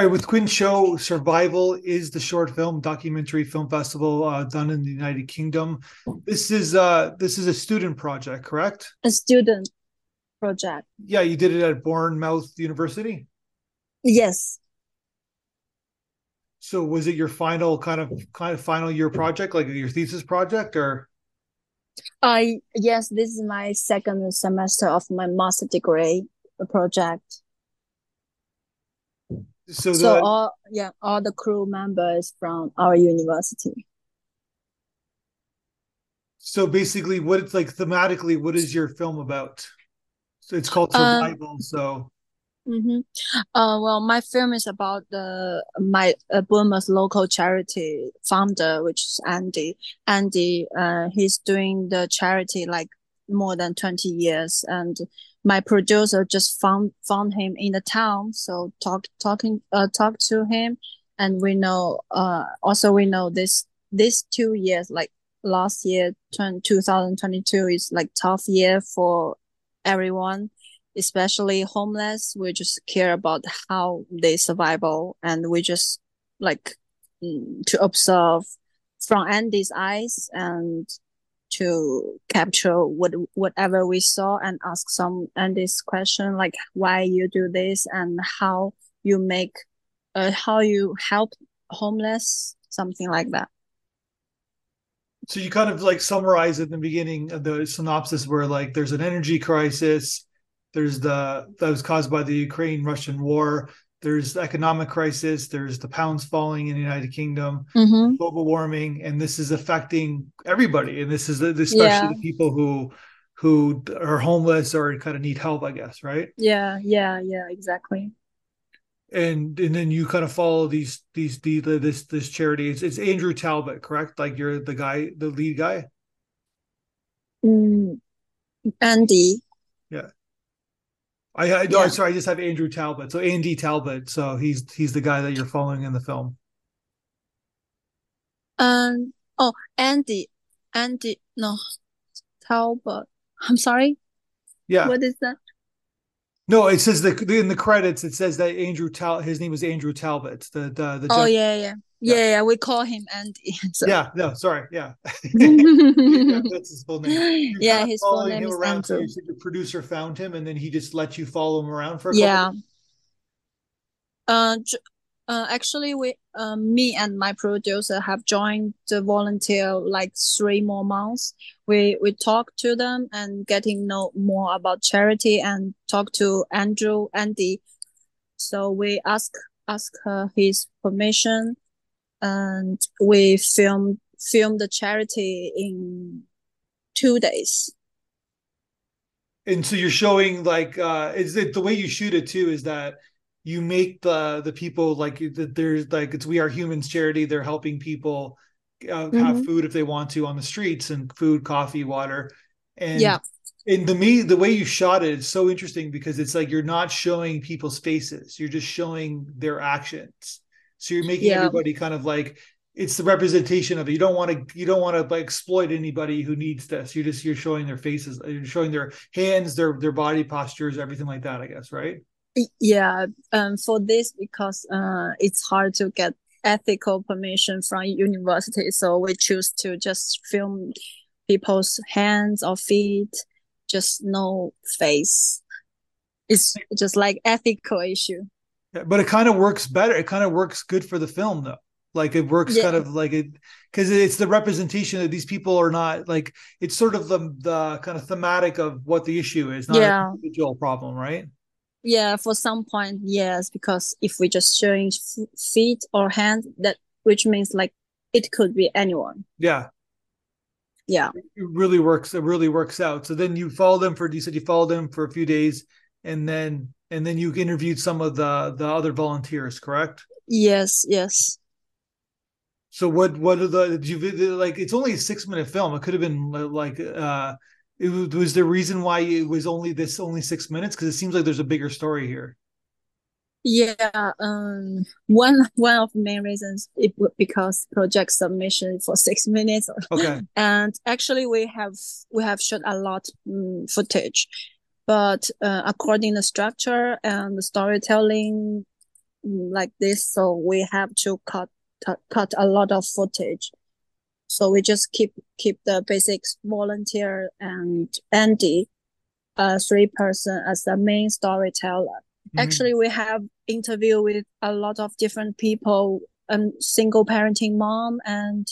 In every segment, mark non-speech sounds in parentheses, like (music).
All right, with Qian Zhou, Survival is the short film documentary film festival uh, done in the United Kingdom. This is uh this is a student project, correct? A student project. Yeah, you did it at Bournemouth University. Yes. So was it your final kind of kind of final year project, like your thesis project, or? I yes, this is my second semester of my master degree project. So, So all yeah, all the crew members from our university. so basically, what it's like thematically, what is your film about? So it's called Um, Survival. So Mm-hmm. Uh, well, my film is about the my uh, Bournemouth local charity founder, which is Andy. Andy, uh, he's doing the charity like more than 20 years, and my producer just found found him in the town, so talk talking uh talk to him, and we know uh also we know this this two years like last year 20, 2022 is like tough year for everyone especially homeless. We just care about how they survival and we just like mm, to observe from andy's eyes and to capture what whatever we saw and ask some and this question like why you do this and how you make uh, how you help homeless something like that. So you kind of like summarize at the beginning of the synopsis where like there's an energy crisis there's the that was caused by the ukraine russian war there's the economic crisis there's the pounds falling in the united kingdom mm-hmm. global warming and this is affecting everybody and this is especially Yeah. the people who who are homeless or kind of need help i guess right yeah yeah yeah exactly and and then you kind of follow these these the, this this charity it's, it's andrew talbot correct like you're the guy the lead guy mm. andy I, I no, Yeah. sorry, I just have Andrew Talbot. So Andy Talbot. So he's he's the guy that you're following in the film. Um. Oh, Andy. Andy. No. Talbot. I'm sorry. Yeah. What is that? No, it says the in the credits it says that Andrew Tal his name was Andrew Talbot. The the, the Oh yeah, yeah, Yeah. yeah. We call him Andy. (laughs) So. yeah no sorry yeah. (laughs) Yeah, (laughs) that's his full name. You're yeah, his full name is around, so Andrew. you said your producer found him and then he just let you follow him around for a couple Yeah. Uh, uh, actually, we, uh, me and my producer have joined the volunteer like three more months. We we talk to them and getting know more about charity and talk to Andrew Andy. So we ask ask her his permission, and we film film the charity in two days. and so you're showing like uh is it the way you shoot it too is that you make the the people like that there's like it's we are humans charity they're helping people uh, have Mhm. food if they want to on the streets and food coffee water and Yeah. and the me the way you shot it is so interesting because it's like you're not showing people's faces you're just showing their actions so you're making Yeah. everybody kind of like it's the representation of it. You don't want to you don't want to like exploit anybody who needs this. You're just you're showing their faces, you're showing their hands, their their body postures, everything like that. I guess, right? Yeah, um, for this because uh, it's hard to get ethical permission from university, so we choose to just film people's hands or feet, just no face. It's just like ethical issue. Yeah, But it kind of works better. It kind of works good for the film, though. Like it works Yeah. kind of like it because it's the representation that these people are not like it's sort of the the kind of thematic of what the issue is, not Yeah. an individual problem, right? Yeah, for some point, yes, because if we just showing f feet or hand, that which means like it could be anyone. Yeah. Yeah. it really works it really works out so then you follow them for you said you followed them for a few days and then and then you interviewed some of the the other volunteers correct Yes, yes. so what what are the did you like it's only a six minute film it could have been like uh it was, was there reason why it was only this only six minutes? Because it seems like there's a bigger story here. Yeah, um, one one of the main reasons it would because project submission for six minutes, okay. (laughs) And actually we have we have shot a lot um, footage, but uh, according the structure and the storytelling, like this, so we have to cut cut, cut a lot of footage. So we just keep keep the basics volunteer and Andy, uh, three person as the main storyteller. Mm-hmm. Actually, we have interview with a lot of different people. Um, single parenting mom and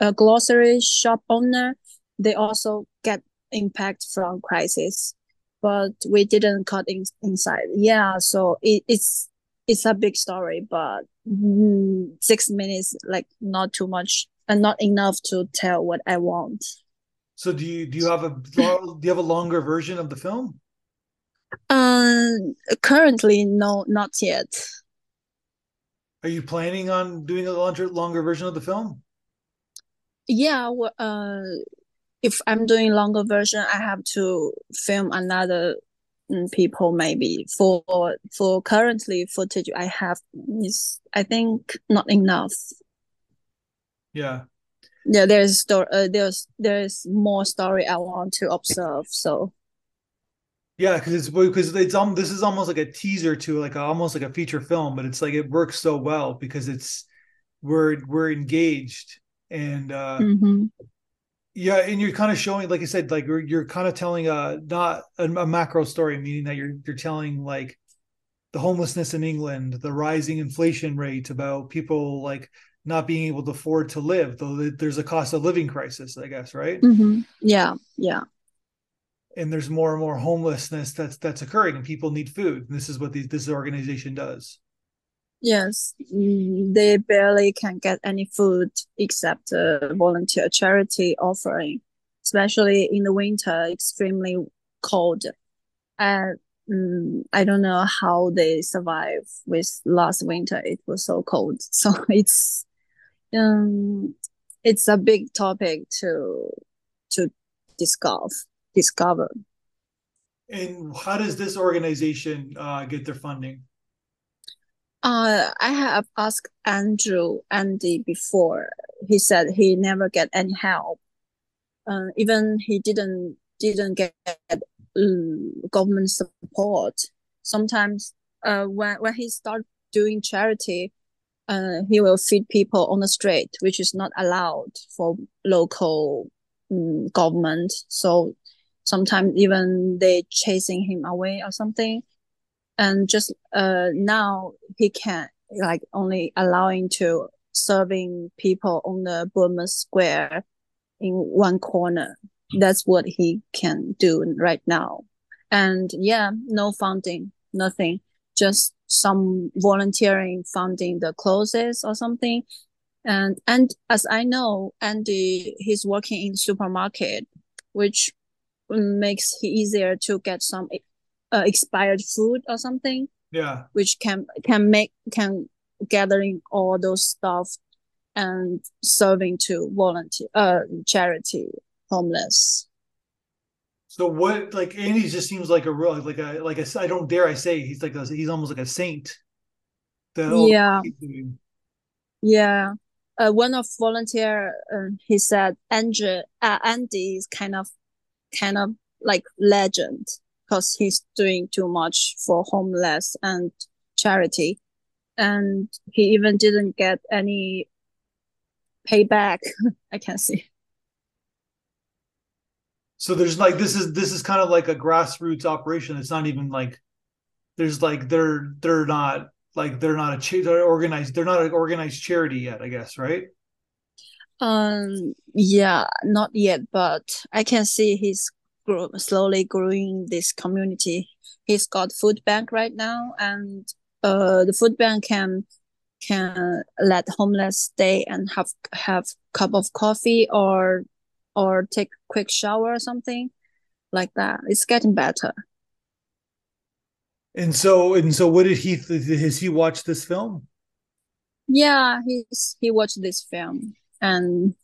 a grocery shop owner. They also get impact from crisis, but we didn't cut in, inside. Yeah, so it, it's it's a big story, but mm, six minutes like not too much and not enough to tell what I want. So do you do you have a do you have a longer version of the film? Um, currently, no, not yet. Are you planning on doing a longer longer version of the film? Yeah, well, uh, if I'm doing longer version, I have to film another um, people maybe for for currently footage I have is I think not enough. Yeah. Yeah, there's story. Uh, there's there's more story I want to observe. So. Yeah, because it's because it's um this is almost like a teaser to like a, almost like a feature film, but it's like it works so well because it's we're we're engaged and uh mm-hmm. yeah, and you're kind of showing, like I said, like you're you're kind of telling a not a, a macro story, meaning that you're you're telling like the homelessness in England, the rising inflation rate, about people like not being able to afford to live though there's a cost of living crisis i guess right? Mm-hmm. yeah yeah. And there's more and more homelessness that's that's occurring and people need food. And this is what the, this organization does. Yes. They barely can get any food except a volunteer charity offering especially in the winter extremely cold. And um, i don't know how they survive with last winter. It was so cold. (laughs) So it's um, it's a big topic to to discover discover. And how does this organization uh, get their funding? Uh, I have asked Andrew Andy before. He said he never get any help. Uh, even he didn't didn't get um, government support. Sometimes, uh, when when he start doing charity, uh, he will feed people on the street, which is not allowed for local um, government. So sometimes even they chasing him away or something. And just uh, now he can like only allowing to serving people on the Bournemouth Square in one corner. That's what he can do right now. And yeah, no funding, nothing, just some volunteering funding the clothes or something. And and as I know, Andy he's working in supermarket, which makes it easier to get some uh, expired food or something. Yeah, which can can make can gathering all those stuff and serving to volunteer uh charity homeless. So what like Andy just seems like a real like a like a I don't dare I say he's like a, he's almost like a saint. yeah. Yeah. Uh, one of volunteer uh, he said Andrew uh, Andy is kind of kind of like legend because he's doing too much for homeless and charity and he even didn't get any payback (laughs) I can see so there's like this is this is kind of like a grassroots operation. It's not even like there's like they're they're not like they're not a cha- they're organized they're not an organized charity yet i guess right? Um yeah not yet but i can see he's grow, slowly growing this community. He's got food bank right now and uh the food bank can can let homeless stay and have have cup of coffee or or take a quick shower or something like that. It's getting better. And so and so what did he has he watched this film? Yeah, he's he watched this film and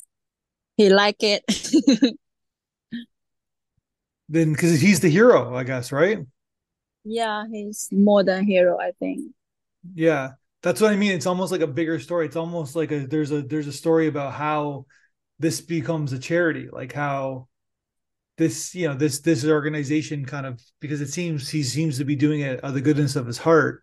he liked it. (laughs) then because he's the hero, I guess, right? Yeah, he's more than hero, I think. Yeah. That's what I mean. It's almost like a bigger story. It's almost like a there's a there's a story about how this becomes a charity like how this you know this this organization kind of because it seems he seems to be doing it out of the goodness of his heart.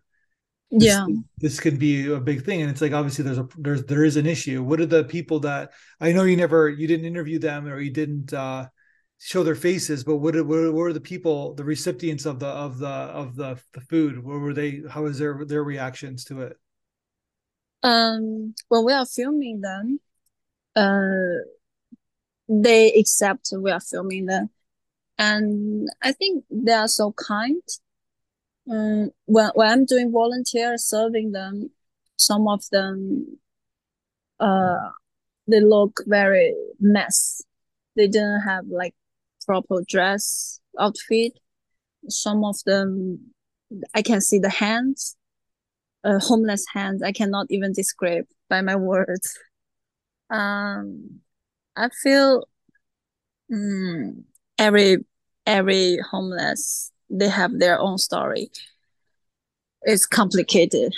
This, yeah. this could be a big thing and it's like obviously there's a there's there is an issue. What are the people that i know you never you didn't interview them or you didn't uh show their faces but what, what, what were the people the recipients of the of the of the the food? What were they how was their their reactions to it? Um when we are filming them uh they accept we are filming them and i think they are so kind um, when, when I'm doing volunteer serving them, some of them, uh, they look very mess. They didn't have like proper dress outfit. Some of them, I can see the hands, uh, homeless hands. I cannot even describe by my words. (laughs) Um, I feel, um, every every homeless they have their own story. It's complicated.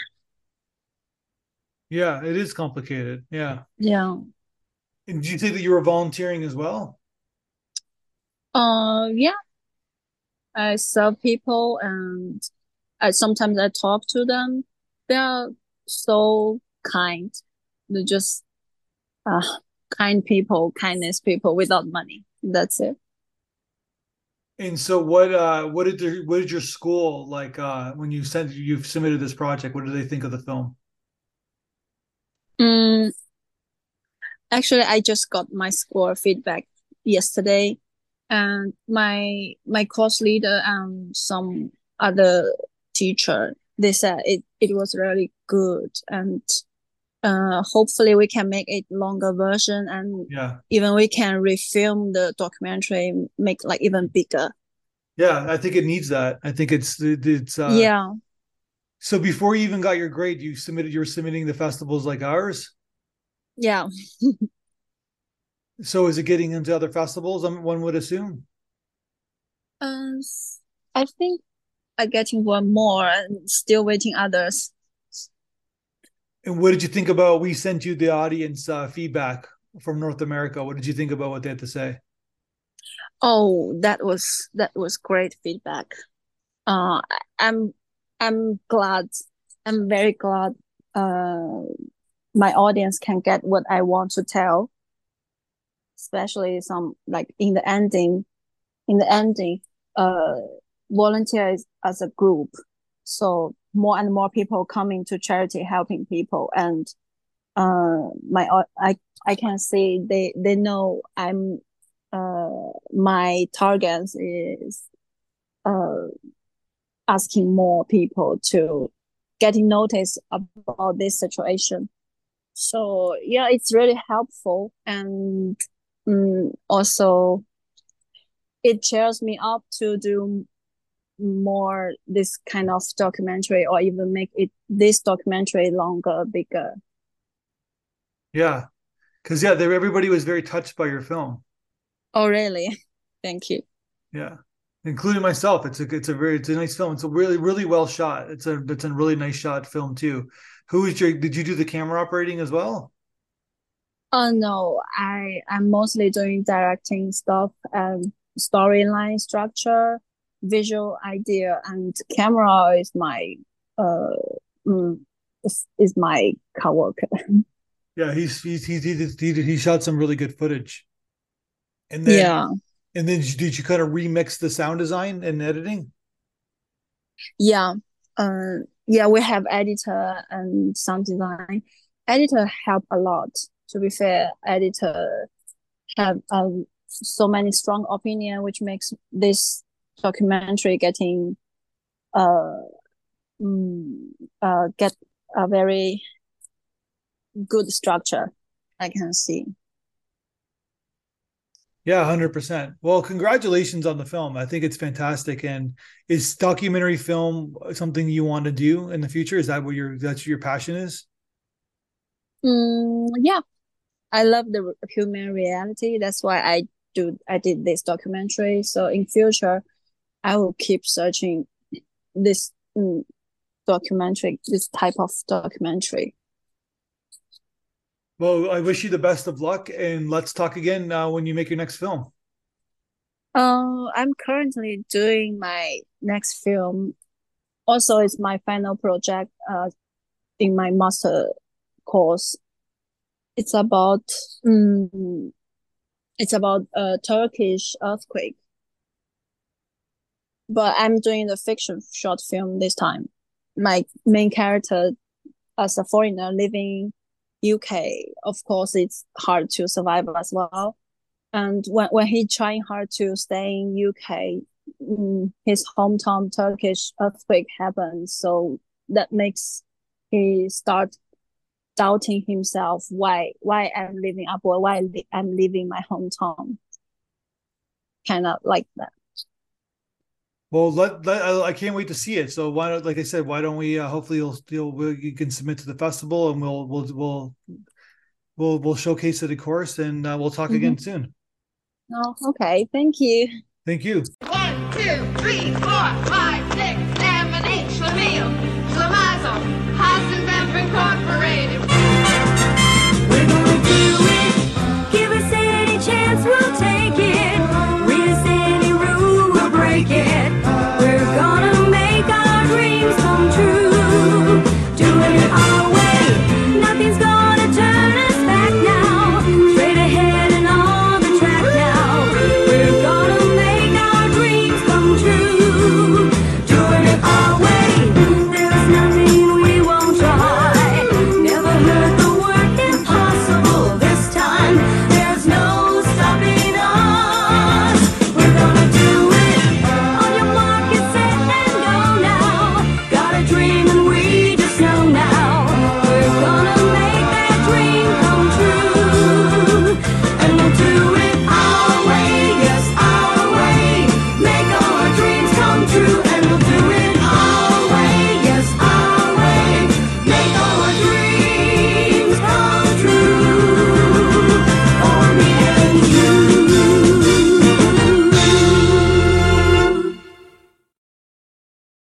Yeah, it is complicated. Yeah. Yeah. And did you say that you were volunteering as well? Uh, yeah. I serve people and I sometimes I talk to them. They are so kind. They're just uh, kind people, kindness people without money. That's it. And so, what uh, what did the, what did your school like uh, when you sent you submitted this project? What did they think of the film? Mm, actually, I just got my score feedback yesterday, and my my course leader and some other teacher they said it it was really good and uh, hopefully we can make it longer version and yeah. even we can refilm the documentary make like even bigger. Yeah i think it needs that. I think it's it's uh, yeah. So before you even got your grade you submitted you were submitting the festivals like ours? Yeah. (laughs) So is it getting into other festivals um, one would assume? Um i think i'm getting one more and still waiting others and what did you think about? We sent you the audience uh, feedback from North America. What did you think about what they had to say? Oh, that was that was great feedback. Uh, I'm I'm glad. I'm very glad. Uh, my audience can get what I want to tell. Especially some like in the ending, in the ending, uh, volunteers as a group. So more and more people coming to charity helping people. And uh my i i can see they they know i'm uh my target is uh asking more people to getting notice about this situation. So yeah it's really helpful. And um, also it cheers me up to do more this kind of documentary or even make it this documentary longer bigger? Yeah. Because yeah they, everybody was very touched by your film. Oh really? (laughs) Thank you. Yeah. Including myself. It's a it's a very it's a nice film. It's a really really well shot. It's a it's a really nice shot film too. Who is your did you do the camera operating as well? Oh no. I i'm mostly doing directing stuff and storyline structure visual idea and camera is my uh mm, is, is my coworker. (laughs) Yeah, he's he's he he, he, he shot some really good footage. And then yeah. And then did you kind of remix the sound design and editing? Yeah. Uh, yeah, we have editor and sound design. Editor help a lot. To be fair, editor have um, so many strong opinion, which makes this documentary getting uh, mm, uh get a very good structure i can see. Yeah 100% well congratulations on the film. I think it's fantastic. And is documentary film something you want to do in the future? Is that what your that's your passion is? Mm, yeah. I love the human reality. That's why i do i did this documentary. So in future I will keep searching this um, documentary, this type of documentary. Well, I wish you the best of luck, and let's talk again uh, when you make your next film. Uh, I'm currently doing my next film. also it's my final project uh, in my master course. It's about um, it's about a Turkish earthquake. But I'm doing the fiction short film this time. My main character as a foreigner living UK, of course it's hard to survive as well. And when, when he trying hard to stay in UK, mm, his hometown Turkish earthquake happened. So that makes he start doubting himself why why I'm living abroad, why I'm leaving my hometown. Kind of like that. Well, let, let, I can't wait to see it. So why don't, like I said, why don't we? Uh, hopefully, you'll, you'll you can submit to the festival, and we'll we'll we'll we'll we'll showcase it, of course, and uh, we'll talk mm-hmm. again soon. Oh, okay. Thank you. Thank you. One, two, three, four, five.